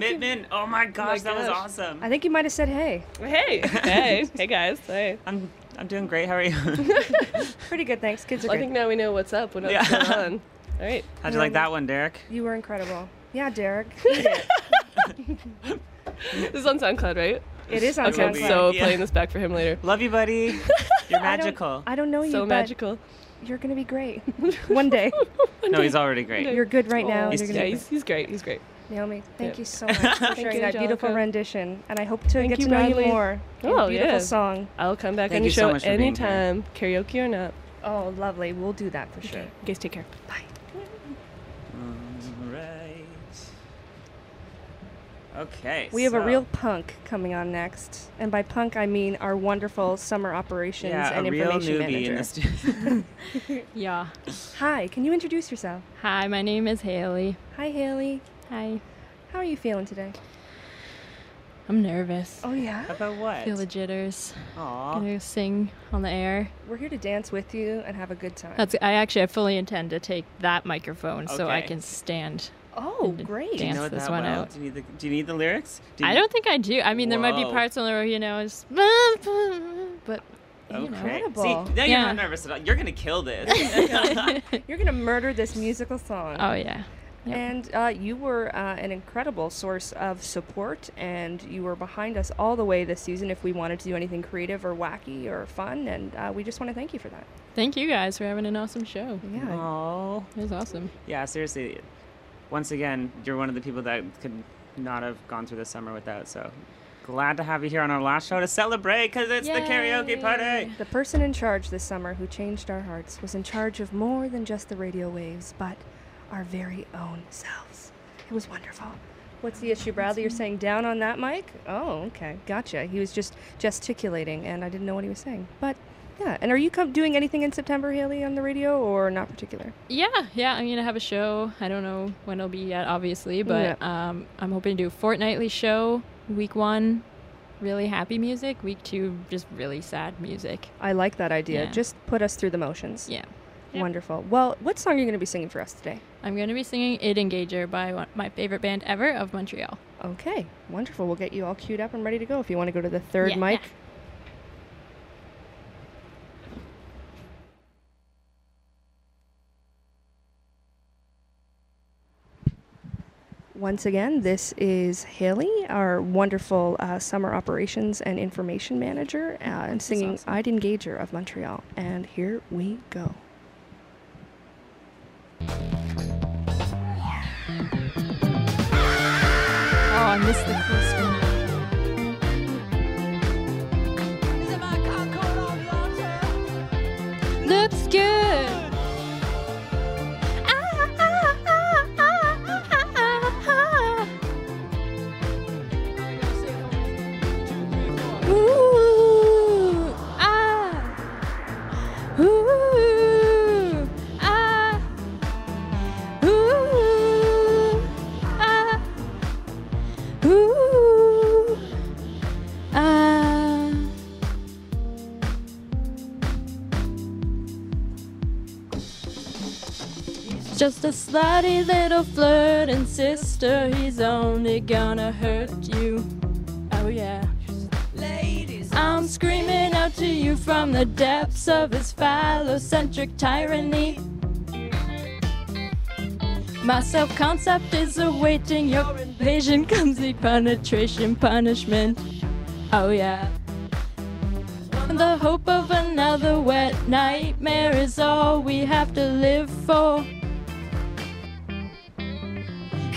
The think commitment. Oh, oh my gosh, that was awesome. I think you might have said hey. Hey, hey, hey guys. Hey. I'm I'm doing great. How are you? Pretty good, thanks. Kids are Well, I think now we know what's up. What's Yeah. going on. All right. How'd you like that one, Derek? You were incredible. Yeah, Derek. This is on SoundCloud, right? It is on Soundcloud. Okay, I'm SoundCloud. so Yeah. playing this back for him later. Love you, buddy. You're I don't- magical. I don't know you, So magical. you're gonna be great. One day. No, he's already great. You're good right now. Aw. and you're yeah, gonna he's, he's great. He's great. Naomi, thank Yeah. you so much for sharing that beautiful rendition, and I hope to Thank get you, to know Bradley. you more. Oh, beautiful yeah. song. I'll come back Thank on you your so show much for being here. anytime, karaoke or not. Oh, lovely. We'll do that for sure. You guys take care. Bye. Right. Okay. We have a real punk coming on next, and by punk I mean our wonderful summer operations yeah, and a real information newbie manager. in the studio. Yeah. Hi, can you introduce yourself? Hi, my name is Haley. Hi, Haley. Hi. How are you feeling today? I'm nervous. Oh yeah. About what? Feel the jitters. Aw. Gonna sing on the air. We're here to dance with you and have a good time. That's. I actually I fully intend to take that microphone so I Okay. can stand. oh, and great. Do you dance know it this that one well? out. Do you need the Do you need the lyrics? Do you I don't think I do. I mean, there might be Whoa. parts on there where you know, it's, but you know. Okay. Incredible. See, now you're Yeah. not nervous at all. You're gonna kill this. You're gonna murder this musical song. Oh yeah. Yep. And uh, you were uh, an incredible source of support, and you were behind us all the way this season if we wanted to do anything creative or wacky or fun. And uh, we just want to thank you for that. Thank you guys for having an awesome show. Yeah. Oh. It was awesome. Yeah, seriously. Once again, you're one of the people that could not have gone through the summer without. So glad to have you here on our last show to celebrate because it's the karaoke party. The person in charge this summer who changed our hearts was in charge of more than just the radio waves, but our very own selves. It was wonderful. What's the issue, Bradley? You're saying down on that mic? Oh, okay. Gotcha. He was just gesticulating, and I didn't know what he was saying. But yeah. And are you com- doing anything in September, Haley, on the radio, or not particular? Yeah, yeah. I'm gonna have a show. I don't know when it'll be yet, obviously, but um, I'm hoping to do a fortnightly show. Week one, really happy music. Week two, just really sad music. I like that idea. Yeah. Just put us through the motions. Yeah. Yep. Wonderful. Well, what song are you going to be singing for us today? I'm gonna be singing "Id Engager" by my favorite band ever of Montreal. Okay, wonderful. We'll get you all queued up and ready to go if you want to go to the third Yeah. mic. Once again, this is Haley, our wonderful uh, summer operations and information manager, uh, and singing awesome. Id Engager of Montreal. And here we go. Oh, I missed the first one. Looks good. Just a slutty little flirting sister. He's only gonna hurt you. Oh yeah. Ladies, I'm screaming out to you from the depths of his phallocentric tyranny. My self concept is awaiting your invasion, clumsy penetration punishment. Oh, yeah. The hope of another wet nightmare is all we have to live for.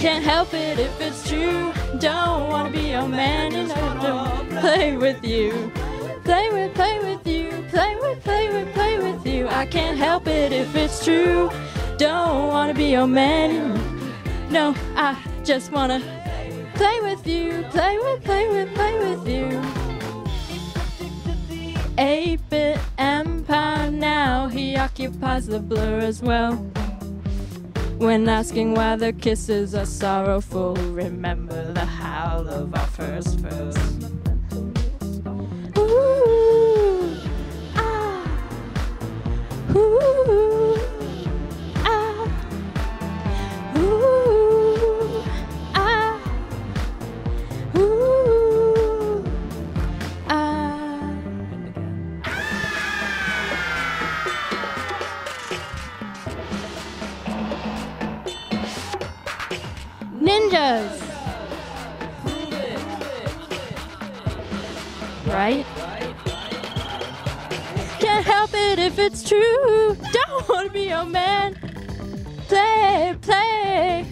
Can't help it if it's true. Don't wanna be your man and I don't play with you. Play with, play with you. Play with, play with, play with you. I can't help it if it's true. Don't wanna be your man. No, I just wanna play with you. Play with, play with, play with you. 8-bit empire now. He occupies the blur as well. When asking why the kisses are sorrowful, remember the howl of our first verse. Ooh, ah, ooh, Ninjas! Right? Can't help it if it's true. Don't wanna be your man. Play, play.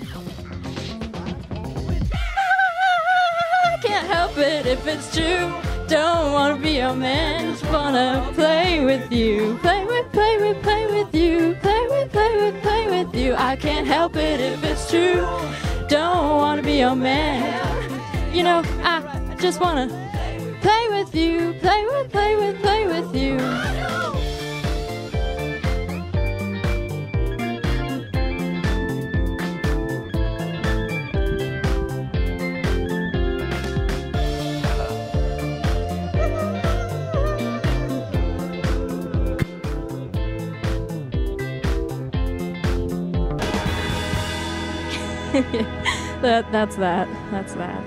Ah, Can't help it if it's true. Don't wanna be your man. Just wanna play with you. Play with, play with, play with you. Play with, play with, play with you. I can't help it if it's true. Don't wanna be your man. You know, I just wanna play with you, play with, play with, play with that that's that. That's that.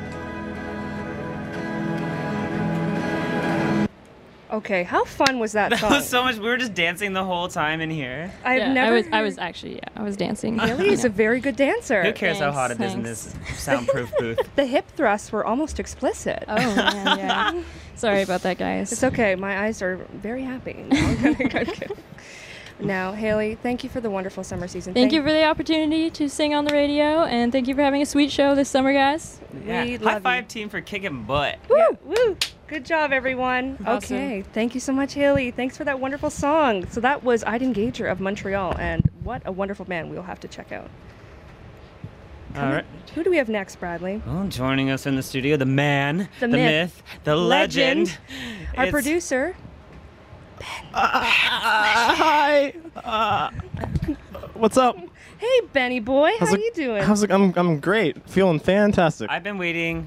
Okay, how fun was that That song? was so much. We were just dancing the whole time in here. I've Yeah, never. I was I was actually yeah, I was dancing. Haley is a very good dancer. Who cares how Thanks, hot it is in this soundproof booth? The hip thrusts were almost explicit. Oh man, yeah. Sorry about that, guys. It's okay. My eyes are very happy. No, I'm kidding, I'm now, Haley, thank you for the wonderful summer season. Thank you for the opportunity to sing on the radio, and thank you for having a sweet show this summer, guys. Yeah. We High love five you. team for kicking butt. Woo! Woo! Good job, everyone. Awesome. Okay, thank you so much, Haley. Thanks for that wonderful song. So that was Id Engager of Montreal, and what a wonderful band we'll have to check out. All right. Who do we have next, Bradley? Well, joining us in the studio, the man, The the, myth, myth, the legend, legend. Our It's- producer. Hi. Uh, what's up? Hey, Benny boy, how How's it- you doing? How's it? I'm I'm great. Feeling fantastic. I've been waiting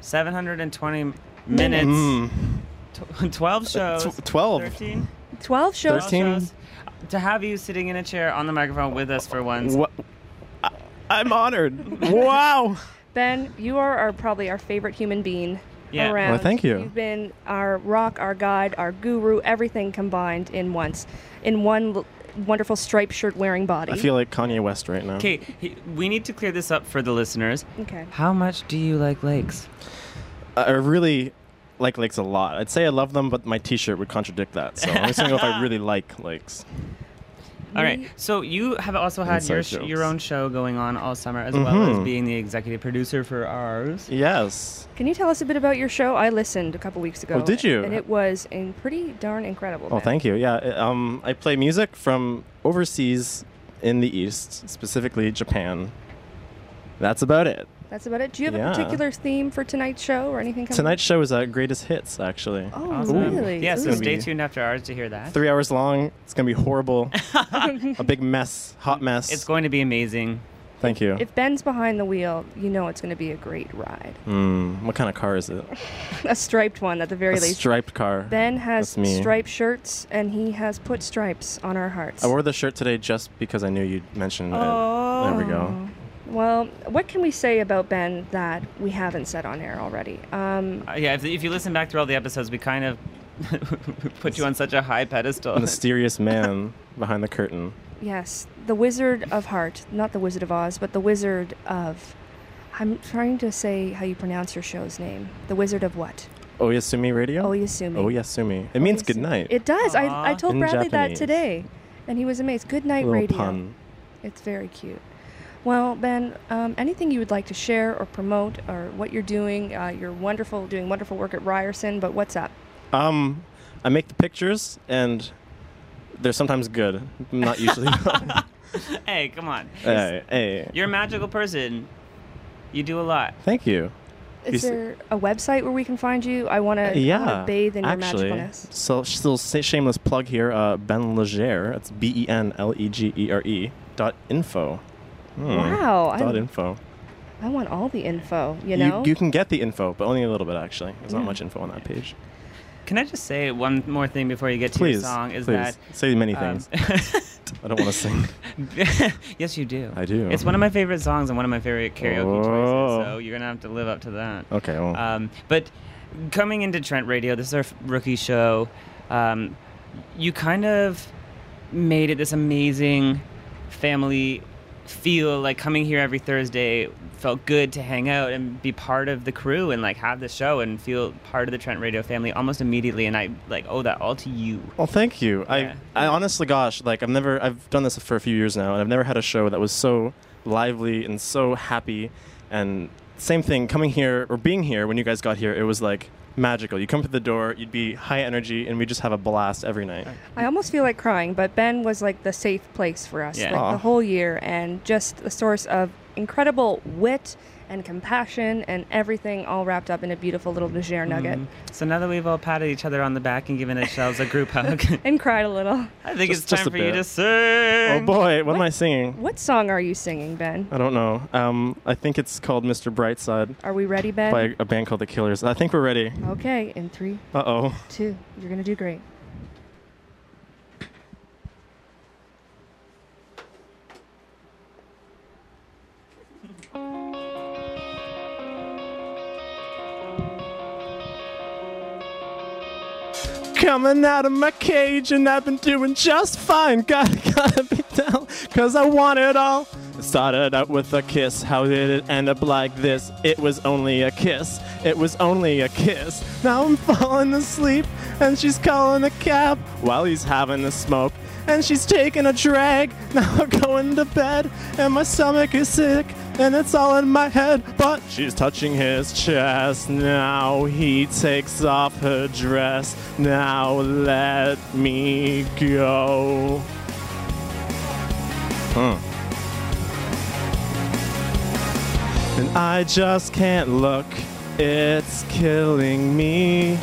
720 minutes, Mm. tw- 12 shows, Tw- Twelve. 13, Twelve shows. 12 Thirteen. shows, to have you sitting in a chair on the microphone with us for once. What? I- I'm honored. wow. Ben, you are our, probably our favorite human being Yeah. around. Well, thank you. You've been our rock, our guide, our guru, everything combined in once, in one l- wonderful striped shirt wearing body. I feel like Kanye West right now. Okay, we need to clear this up for the listeners. okay. How much do you like lakes? I I really like lakes a lot. I'd say I love them, but my T-shirt would contradict that. So I'm just gonna go if I really like lakes. All right. So you have also had your sh- your own show going on all summer, as well as Mhm. being the executive producer for ours. Yes. Can you tell us a bit about your show? I listened a couple weeks ago. Oh, did you? And it was in pretty darn incredible. Oh, man. thank you. Yeah. Um, I play music from overseas in the East, specifically Japan. That's about it. That's about it. Do you have a particular theme for tonight's show or anything? Coming Tonight's show is uh, greatest hits, actually. Oh, Awesome. really? Yeah. So Ooh. stay tuned after ours to hear that. Three hours long. It's gonna be horrible. a big mess, hot mess. It's going to be amazing. Thank you. If Ben's behind the wheel, you know it's going to be a great ride. Mm, what kind of car is it? A striped one, at the very A least. striped car. Ben has striped shirts, and he has put stripes on our hearts. I wore the shirt today just because I knew you'd mention it. There we go. Well, what can we say about Ben that we haven't said on air already? Um, Uh, yeah. If, if you listen back through all the episodes, we kind of put you on such a high pedestal. Mysterious man behind the curtain. yes, the Wizard of Heart, not the Wizard of Oz, but the Wizard of. I'm trying to say how you pronounce your show's name. The Wizard of what? Oyasumi Radio? Oyasumi. Oh, Oyasumi. It means good night. It does. I, I told In Bradley that today, and he was amazed. Good night, little radio. pun. It's very cute. Well, Ben, um, anything you would like to share or promote, or what you're doing? Uh, you're wonderful, doing wonderful work at Ryerson. But what's up? Um, I make the pictures, and they're sometimes good. Not usually. hey, come on. hey, hey. You're a magical person. You do a lot. Thank you. Is Is- there a website where we can find you? I want to yeah. bathe in your actually, magicalness. so still shameless plug here. Uh, Ben Legere. That's B E N L E G E R E dot info. Hmm. Wow, Dot I, info. I want all the info. You know. you can get the info, but only a little bit actually. There's Yeah. not much info on that page. Can I just say one more thing before you get to Please, your song? Is please that say many um, things. I don't want to sing. yes, you do. I do. It's one of my favorite songs and one of my favorite karaoke Oh. choices. So you're gonna have to live up to that. Okay. Well, Um, but coming into Trent Radio, this is our rookie show. Um, you kind of made it this amazing family feel. Like coming here every Thursday felt good to hang out and be part of the crew and like have the show and feel part of the Trent Radio family almost immediately. And I like owe that all to you. Well, thank you. Yeah. I, I honestly, gosh, like I've never, I've done this for a few years now, and I've never had a show that was so lively and so happy. And same thing, coming here or being here when you guys got here, it was like magical. You come to the door, you'd be high energy, and we just have a blast every night. I almost feel like crying, but Ben was like the safe place for us Yeah. like Aw. the whole year and just a source of incredible wit and compassion and everything all wrapped up in a beautiful little Niger nugget. Mhm. So now that we've all patted each other on the back and given ourselves a group hug, And cried a little. I think Just- it's time a for you to sing. Oh boy, what, am I singing? What song are you singing, Ben? I don't know. Um, I think it's called Mr. Brightside Are we ready, Ben? by a band called The Killers. I think we're ready. Okay, in three, Uh oh. two, you're gonna do great. Coming out of my cage and I've been doing just fine. Gotta, gotta be down, cause I want it all. It started out with a kiss. How did it end up like this? It was only a kiss. It was only a kiss. Now I'm falling asleep and she's calling a cab while he's having a smoke. And she's taking a drag. Now I'm going to bed and my stomach is sick and it's all in my head. But she's touching his chest. Now he takes off her dress. Now let me go. Huh. And I just can't look. It's killing me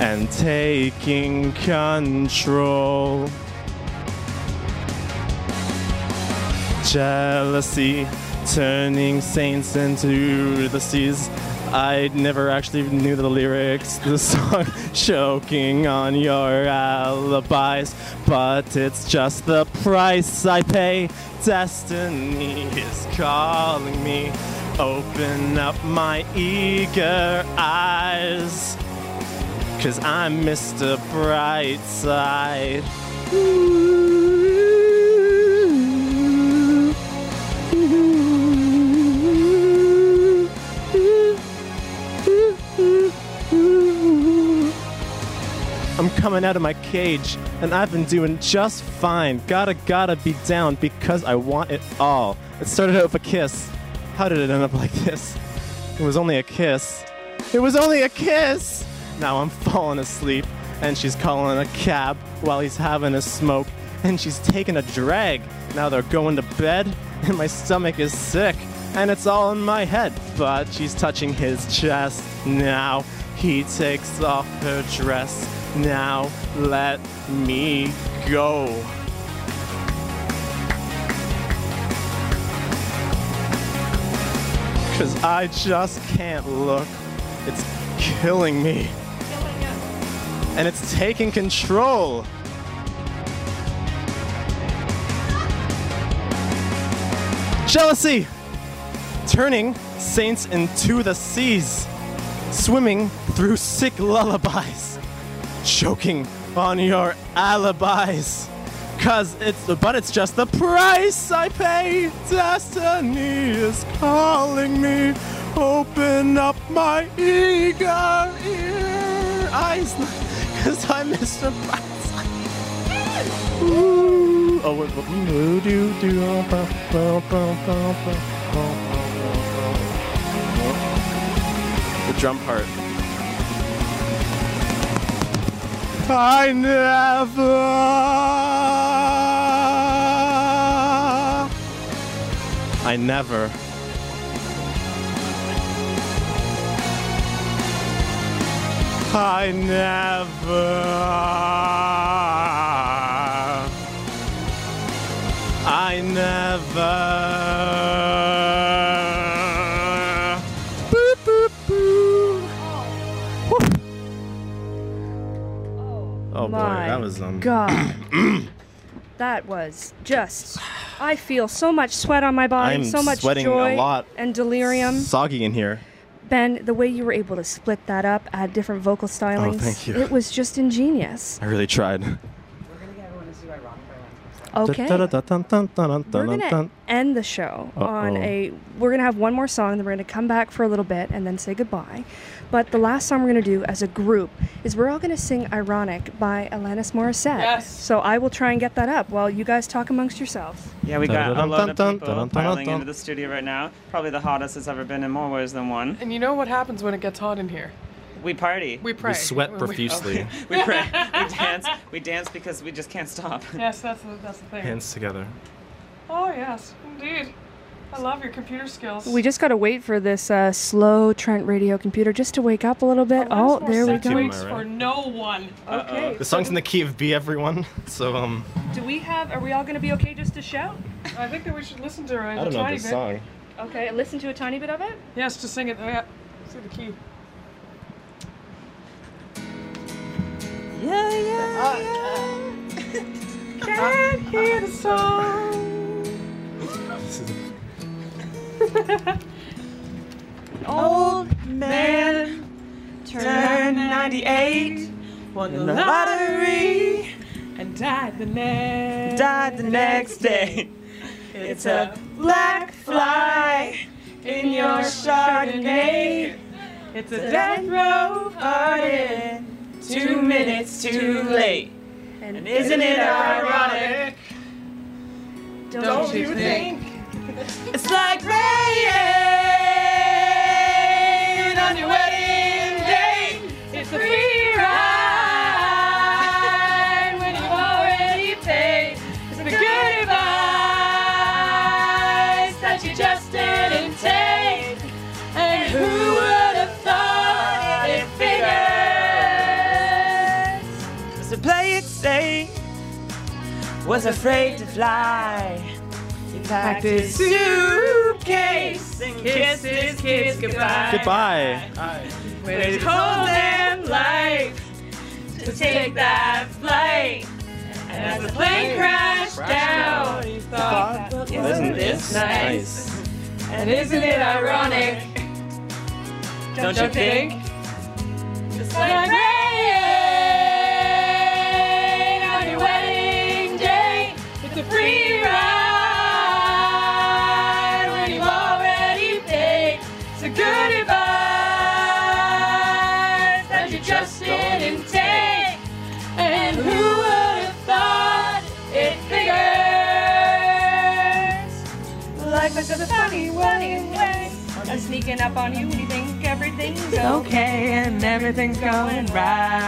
and taking control. Jealousy turning saints into the seas. I never actually knew the lyrics the song Choking on your alibis, but it's just the price I pay. Destiny is calling me. Open up my eager eyes. Cause I'm Mr. Brightside. I'm coming out of my cage and I've been doing just fine. Gotta, gotta be down because I want it all. It started out with a kiss. How did it end up like this? It was only a kiss. It was only a kiss! Now I'm falling asleep and she's calling a cab while he's having a smoke and she's taking a drag. Now they're going to bed and my stomach is sick and it's all in my head. But she's touching his chest. Now he takes off her dress. Now let me go. Cause I just can't look. It's killing me. And it's taking control. Jealousy! Turning saints into the seas. Swimming through sick lullabies. Choking on your alibis. Cause it's but it's just the price I pay. Destiny is calling me. Open up my eager ear eyes. Cause I'm Mr. Brightside. Ooh. Oh, wait, do, do, oh, ba, ba. The drum part. I never. I never. I never. I never. Boop, boop, boop. Oh boy, My that was um. God. that was just. I feel so much sweat on my body, I'm so much sweating a joy lot. and delirium. Soggy in here. Ben, the way you were able to split that up, add different vocal stylings, Oh, thank you. it was just ingenious. I really tried. Okay. We're gonna end the show on Uh-oh. a. We're gonna have one more song, then we're gonna come back for a little bit and then say goodbye. But the last song we're gonna do as a group is we're all gonna sing "Ironic" by Alanis Morissette. Yes. So I will try and get that up while you guys talk amongst yourselves. Yeah, we got a load of people piling into the studio right now. Probably the hottest it's ever been in more ways than one. And you know what happens when it gets hot in here? We party. We pray. We sweat We- profusely. We pray. we dance. We dance because we just can't stop. Yes, that's the, that's the thing. Hands together. Oh yes, indeed. I love your computer skills. We just got to wait for this uh, slow Trent radio computer just to wake up a little bit. Oh, Alanis there we Morissette go. waits Am I right? for no one. Okay. The song's in the key of B, everyone. So um, Do we have? Are we all going to be okay just to shout? I think that we should listen to her. I don't know tiny this bit. song. Okay, listen to a tiny bit of it. Yes, just sing it. Oh, yeah. See the key. Yeah, yeah. Uh, yeah. Can't hear the song. Old man turned 98, won the lottery, And died the next. died the next day. It's a black fly in your Chardonnay. It's a death row party, two minutes too late. And isn't it ironic? Don't, you think? It's like rain on your wedding day. It's free Was afraid to fly. He packed his suitcase and kissed his kids goodbye. Goodbye. Waited whole damn life to take that flight. And as the plane crashed down, he thought, isn't this nice? And isn't it ironic? Don't you think? It's like sneaking up on you when you think everything's okay and everything's going right.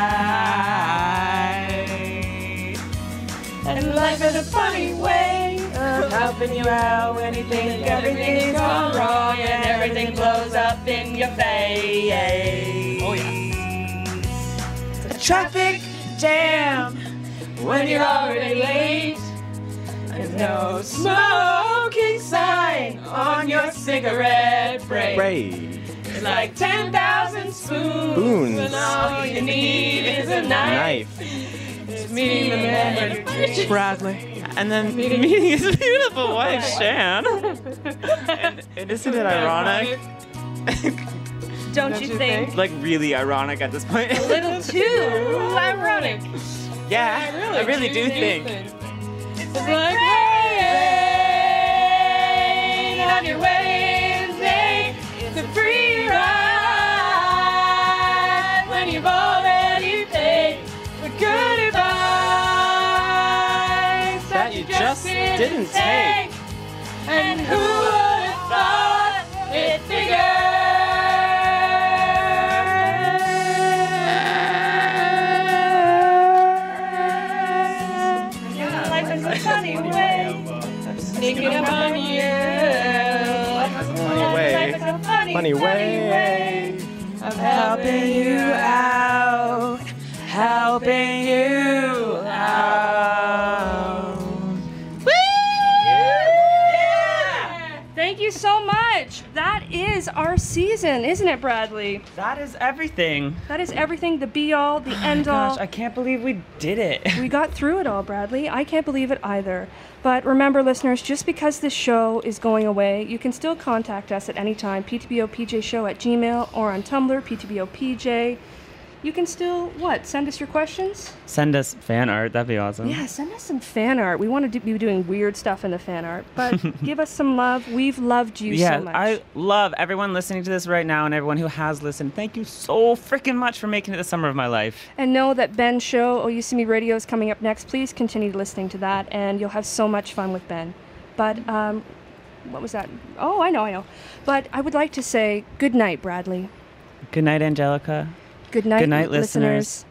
And life is a funny way of helping you out when you think everything's gone wrong and everything blows up in your face. Oh yeah. It's a traffic jam when you're already late. There's no smoking sign on your cigarette break. Ray. It's like 10,000 spoons, Spoons. and all you need is a knife. Knife. It's meeting the man Bradley. and then meeting his beautiful wife, Shan. and, and isn't it ironic? Don't, you think? like really ironic at this point. A little too ironic. yeah, I really, do think. It's like rain on your wedding day. It's a free ride when you've already paid. The good advice that you just didn't take. Season, isn't it, Bradley? That is everything. That is everything the be all, the end all. Gosh, I can't believe we did it. We got through it all, Bradley. I can't believe it either. But remember, listeners, just because this show is going away, you can still contact us at any time, ptbopjshow at gmail or on Tumblr, ptbopj. You can still, what, send us your questions? Send us fan art. That'd be awesome. Yeah, send us some fan art. We want to do, be doing weird stuff in the fan art, but give us some love. We've loved you yeah, so much. I love everyone listening to this right now and everyone who has listened. Thank you so freaking much for making it the summer of my life. And know that Ben's show, oh you see me Radio, is coming up next. Please continue listening to that, and you'll have so much fun with Ben. But, um, what was that? Oh, I know, I know. But I would like to say good night, Bradley. Good night, Angelica. Good night, Good night, listeners. listeners. I love you.